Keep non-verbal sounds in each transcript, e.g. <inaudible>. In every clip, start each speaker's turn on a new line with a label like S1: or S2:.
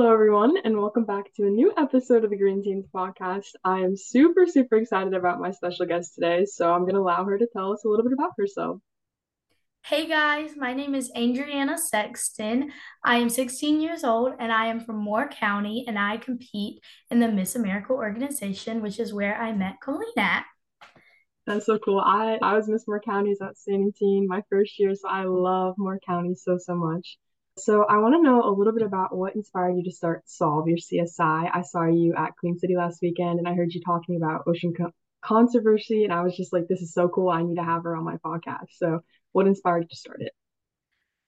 S1: Hello, everyone, and welcome back to a new episode of the Green Teens podcast. I am super, super excited about my special guest today, so I'm going to allow her to tell us a little bit about herself.
S2: Hey guys, my name is Adrianna Sexton. I am 16 years old and I am from Moore County and I compete in the Miss America organization, which is where I met Colleen at.
S1: That's so cool. I, I was Miss Moore County's outstanding teen my first year, so I love Moore County so, so much. So I want to know a little bit about what inspired you to start Solve, your CSI. I saw you at Queen City last weekend and I heard you talking about ocean co controversy, and I was just like, this is so cool. I need to have her on my podcast. So what inspired you to start it?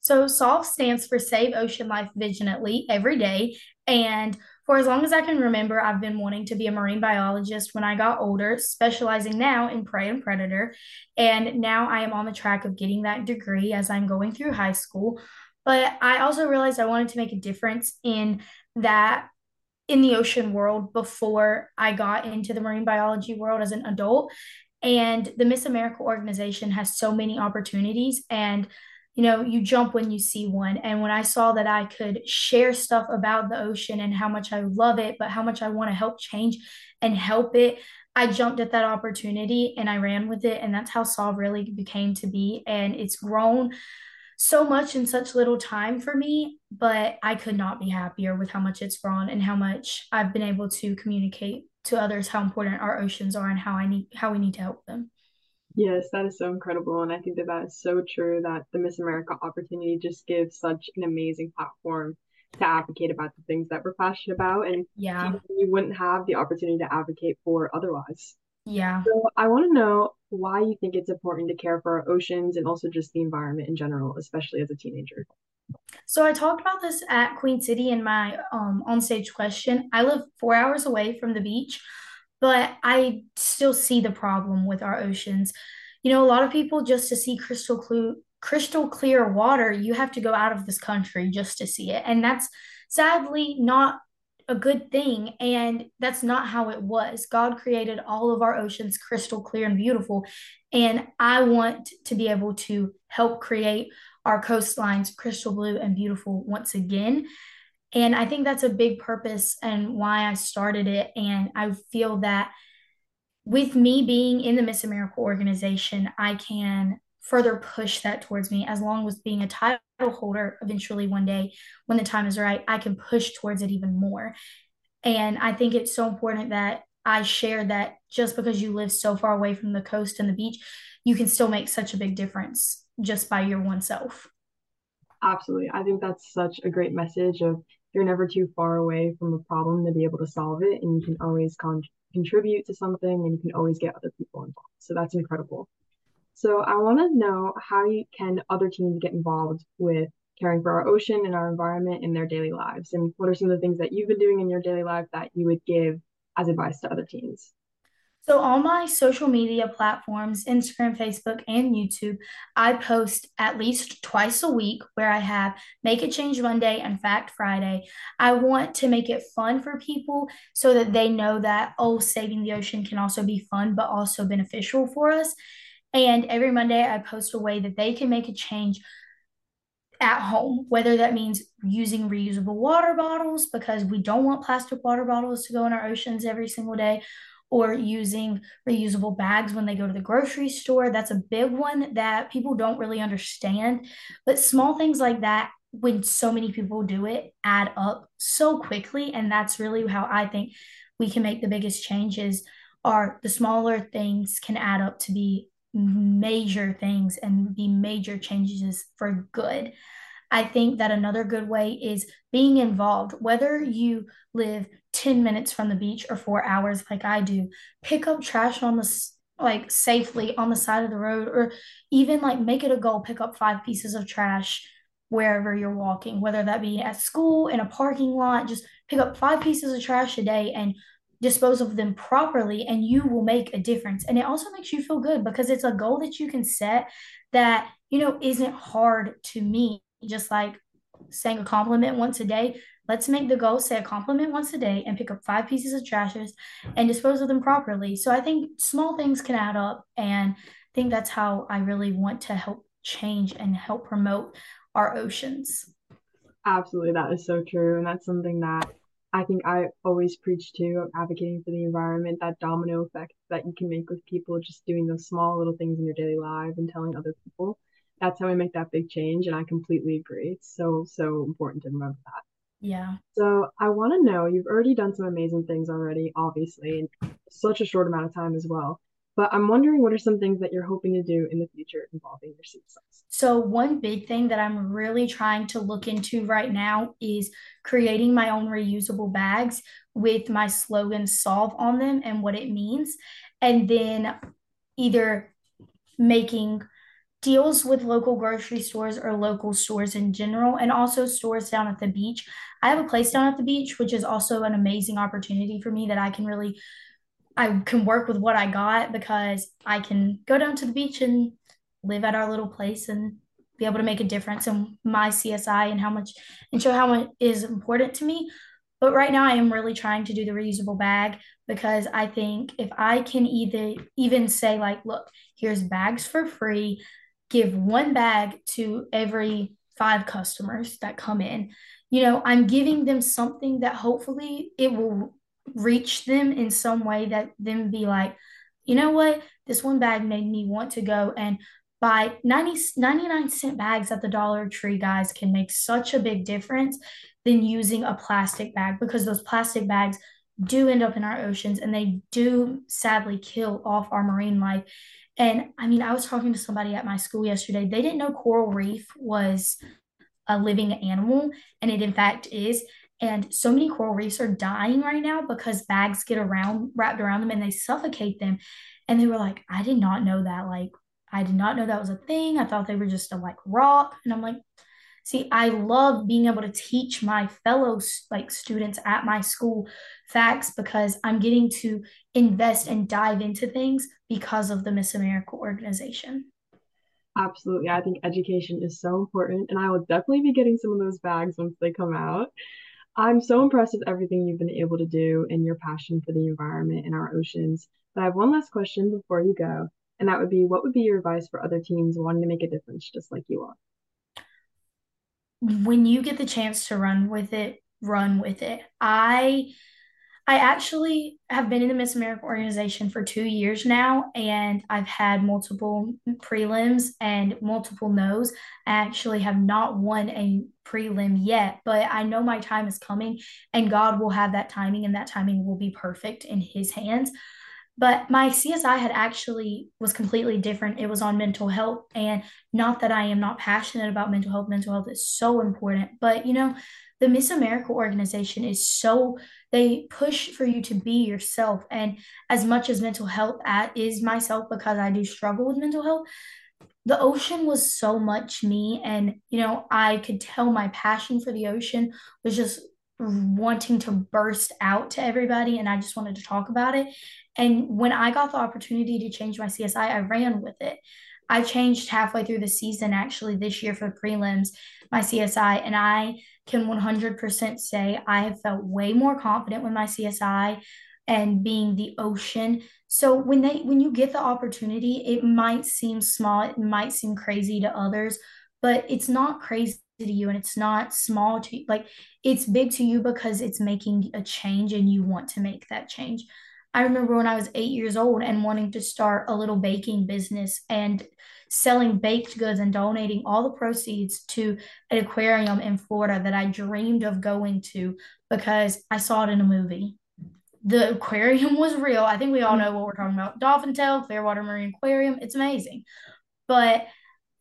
S2: So SOLVE stands for Save Ocean Life Vigilantly every day. And for as long as I can remember, I've been wanting to be a marine biologist when I got older, specializing now in prey and predator. And now I am on the track of getting that degree as I'm going through high school. But I also realized I wanted to make a difference in that in the ocean world before I got into the marine biology world as an adult. And the Miss America organization has so many opportunities and you know, you jump when you see one. And when I saw that I could share stuff about the ocean and how much I love it, but how much I want to help change and help it, I jumped at that opportunity and I ran with it. And that's how Solve really became to be. And it's grown so much in such little time for me, but I could not be happier with how much it's grown and how much I've been able to communicate to others how important our oceans are and how I need how we need to help them.
S1: Yes, that is so incredible. And I think that that is so true that the Miss America opportunity just gives such an amazing platform to advocate about the things that we're passionate about. And
S2: yeah,
S1: you wouldn't have the opportunity to advocate for otherwise.
S2: Yeah.
S1: So I want to know why you think it's important to care for our oceans and also just the environment in general, especially as a teenager.
S2: So I talked about this at Queen City in my um, on-stage question. I live four hours away from the beach, but I still see the problem with our oceans. You know, a lot of people just to see crystal clear, crystal clear water, you have to go out of this country just to see it, and that's sadly not a good thing. And that's not how it was. God created all of our oceans crystal clear and beautiful. And I want to be able to help create our coastlines crystal blue and beautiful once again. And I think that's a big purpose and why I started it. And I feel that with me being in the Miss America organization, I can further push that towards me as long as being a title holder eventually one day when the time is right i can push towards it even more. And i think it's so important that i share that just because you live so far away from the coast and the beach you can still make such a big difference just by your one self.
S1: Absolutely. I think that's such a great message of you're never too far away from a problem to be able to solve it and you can always con- contribute to something and you can always get other people involved. So that's incredible so I want to know how you, can other teens get involved with caring for our ocean and our environment in their daily lives? And what are some of the things that you've been doing in your daily life that you would give as advice to other teens?
S2: So, on my social media platforms, Instagram, Facebook, and YouTube, I post at least twice a week where I have Make a Change Monday and Fact Friday. I want to make it fun for people so that they know that, oh, saving the ocean can also be fun, but also beneficial for us. And every Monday, I post a way that they can make a change at home, whether that means using reusable water bottles because we don't want plastic water bottles to go in our oceans every single day, or using reusable bags when they go to the grocery store. That's a big one that people don't really understand. But small things like that, when so many people do it, add up so quickly. And that's really how I think we can make the biggest changes are the smaller things can add up to be major things and the major changes for good. I think that another good way is being involved, whether you live 10 minutes from the beach or four hours, like I do, pick up trash on the like safely on the side of the road, or even like make it a goal, pick up five pieces of trash wherever you're walking, whether that be at school, in a parking lot, just pick up five pieces of trash a day and dispose of them properly and you will make a difference. And it also makes you feel good because it's a goal that you can set that you know isn't hard to meet just like saying a compliment once a day let's make the goal say a compliment once a day and pick up five pieces of trashes and dispose of them properly. So i think small things can add up and i think that's how i really want to help change and help promote our oceans.
S1: Absolutely, that is so true. And that's something that I think I always preach to of advocating for the environment, that domino effect that you can make with people just doing those small little things in your daily life and telling other people. That's how we make that big change. And I completely agree. It's so, so important to remember that.
S2: Yeah.
S1: So I want to know, you've already done some amazing things already, obviously, in such a short amount of time as well. But I'm wondering what are some things that you're hoping to do in the future involving your success?
S2: So, one big thing that I'm really trying to look into right now is creating my own reusable bags with my slogan solve on them and what it means. And then either making deals with local grocery stores or local stores in general, and also stores down at the beach. I have a place down at the beach, which is also an amazing opportunity for me that I can really I can work with what I got because I can go down to the beach and live at our little place and be able to make a difference in my CSI and how much and show how much is important to me. But right now I am really trying to do the reusable bag because I think if I can either even say like, look, here's bags for free, give one bag to every five customers that come in. You know, I'm giving them something that hopefully it will reach them in some way that them be like, you know what, this one bag made me want to go and buy 90, 99 cent bags at the Dollar Tree, guys, can make such a big difference than using a plastic bag because those plastic bags do end up in our oceans and they do sadly kill off our marine life. And I mean, I was talking to somebody at my school yesterday. They didn't know coral reef was a living animal, and it in fact is. And so many coral reefs are dying right now because bags get around wrapped around them and they suffocate them. And they were like, I did not know that. Like, I did not know that was a thing. I thought they were just a like rock. And I'm like, see, I love being able to teach my fellow like students at my school facts because I'm getting to invest and dive into things because of the Miss America organization.
S1: Absolutely. I think education is so important, and I will definitely be getting some of those bags once they come out. I'm so impressed with everything you've been able to do and your passion for the environment and our oceans. But I have one last question before you go, and that would be what would be your advice for other teams wanting to make a difference just like you are?
S2: When you get the chance to run with it, run with it. I I actually have been in the Miss America organization for two years now, and I've had multiple prelims and multiple no's. I actually have not won a prelim yet, but I know my time is coming, and God will have that timing, and that timing will be perfect in His hands. But my CSI had actually was completely different. It was on mental health, and not that I am not passionate about mental health. Mental health is so important, but you know, the Miss America organization is so they push for you to be yourself. And as much as mental health at, is myself because I do struggle with mental health, the ocean was so much me. And, you know, I could tell my passion for the ocean was just wanting to burst out to everybody. And I just wanted to talk about it. And when I got the opportunity to change my CSI, I ran with it. I changed halfway through the season actually this year for prelims, my CSI, and I can 100% say I have felt way more confident with my CSI and being the ocean. So when they when you get the opportunity, it might seem small, it might seem crazy to others, but it's not crazy to you and it's not small to you. Like it's big to you because it's making a change and you want to make that change. I remember when I was 8 years old and wanting to start a little baking business and selling baked goods and donating all the proceeds to an aquarium in Florida that I dreamed of going to because I saw it in a movie. The aquarium <laughs> was real. I think we all know what we're talking about. Dolphin Tale, Clearwater Marine Aquarium. It's amazing. But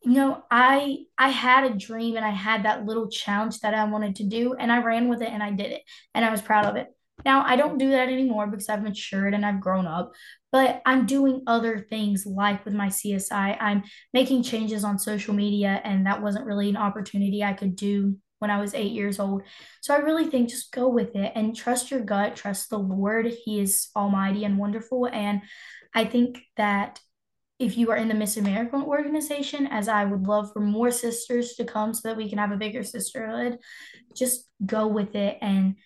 S2: you know, I I had a dream and I had that little challenge that I wanted to do and I ran with it and I did it and I was proud of it. Now, I don't do that anymore because I've matured and I've grown up, but I'm doing other things like with my CSI. I'm making changes on social media, and that wasn't really an opportunity I could do when I was eight years old. So I really think just go with it and trust your gut, trust the Lord. He is almighty and wonderful. And I think that if you are in the Miss America organization, as I would love for more sisters to come so that we can have a bigger sisterhood, just go with it and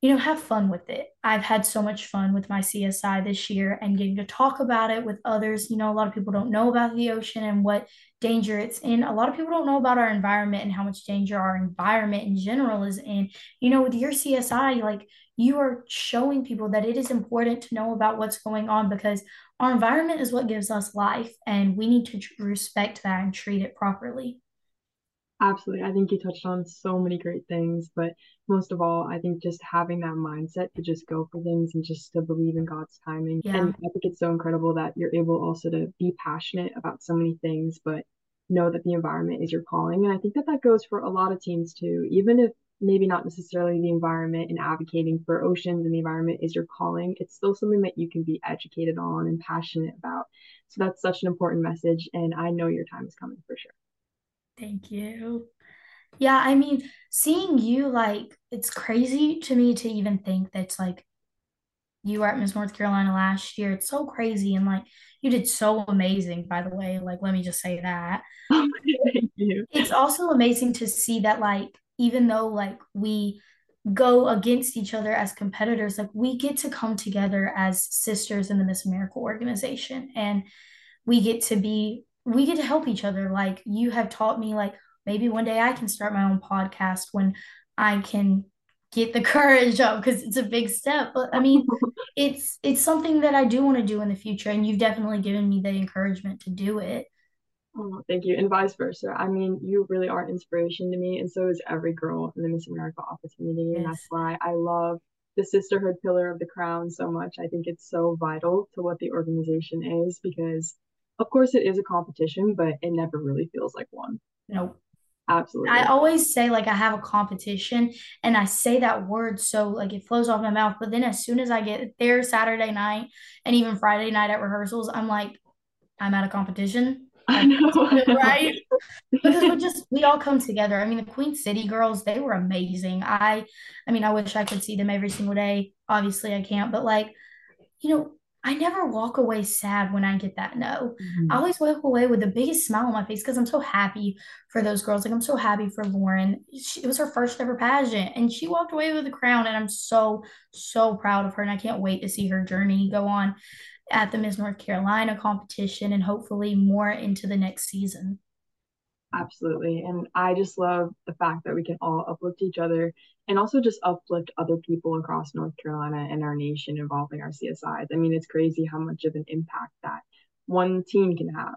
S2: you know, have fun with it. I've had so much fun with my CSI this year and getting to talk about it with others. You know, a lot of people don't know about the ocean and what danger it's in. A lot of people don't know about our environment and how much danger our environment in general is in. You know, with your CSI, like you are showing people that it is important to know about what's going on because our environment is what gives us life and we need to respect that and treat it properly.
S1: Absolutely. I think you touched on so many great things, but most of all, I think just having that mindset to just go for things and just to believe in God's timing.
S2: Yeah.
S1: And I think it's so incredible that you're able also to be passionate about so many things, but know that the environment is your calling. And I think that that goes for a lot of teams too, even if maybe not necessarily the environment and advocating for oceans and the environment is your calling, it's still something that you can be educated on and passionate about. So that's such an important message. And I know your time is coming for sure.
S2: Thank you. Yeah, I mean, seeing you like it's crazy to me to even think that's like you were at Miss North Carolina last year. It's so crazy and like you did so amazing, by the way. Like, let me just say that. <laughs>
S1: Thank you.
S2: It's also amazing to see that like even though like we go against each other as competitors, like we get to come together as sisters in the Miss America organization and we get to be we get to help each other. Like you have taught me, like maybe one day I can start my own podcast when I can get the <laughs> courage up because it's a big step. But I mean, <laughs> it's it's something that I do want to do in the future, and you've definitely given me the encouragement to do it.
S1: Oh, thank you. And vice versa. I mean, you really are an inspiration to me, and so is every girl in the Miss America opportunity. And that's why I love the sisterhood pillar of the crown so much. I think it's so vital to what the organization is because, of course, it is a competition, but it never really feels like one.
S2: No,
S1: absolutely.
S2: I always say like I have a competition and I say that word so like it flows off my mouth. But then as soon as I get there Saturday night and even Friday night at rehearsals, I'm like, I'm at a competition. <laughs>
S1: I
S2: That
S1: know,
S2: doesn't
S1: I
S2: feel
S1: know.
S2: right. Because we just we all come together. I mean, the Queen City girls, they were amazing. I I mean, I wish I could see them every single day. Obviously I can't, but like you know, I never walk away sad when I get that no. I
S1: Mhm.
S2: always walk away with the biggest smile on my face because I'm so happy for those girls. Like I'm so happy for Lauren. She, it was her first ever pageant, and she walked away with a crown, and I'm so so proud of her. And I can't wait to see her journey go on at the Miss North Carolina competition, and hopefully more into the next season.
S1: Absolutely. And I just love the fact that we can all uplift each other and also just uplift other people across North Carolina and our nation involving our CSIs. I mean, it's crazy how much of an impact that one team can have.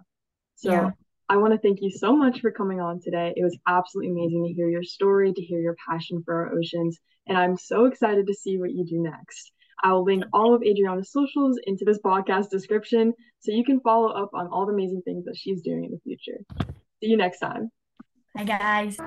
S1: So
S2: Yeah.
S1: I want to thank you so much for coming on today. It was absolutely amazing to hear your story, to hear your passion for our oceans, and I'm so excited to see what you do next. I will link all of Adrianna's socials into this podcast description so you can follow up on all the amazing things that she's doing in the future. See you next time.
S2: Bye, guys.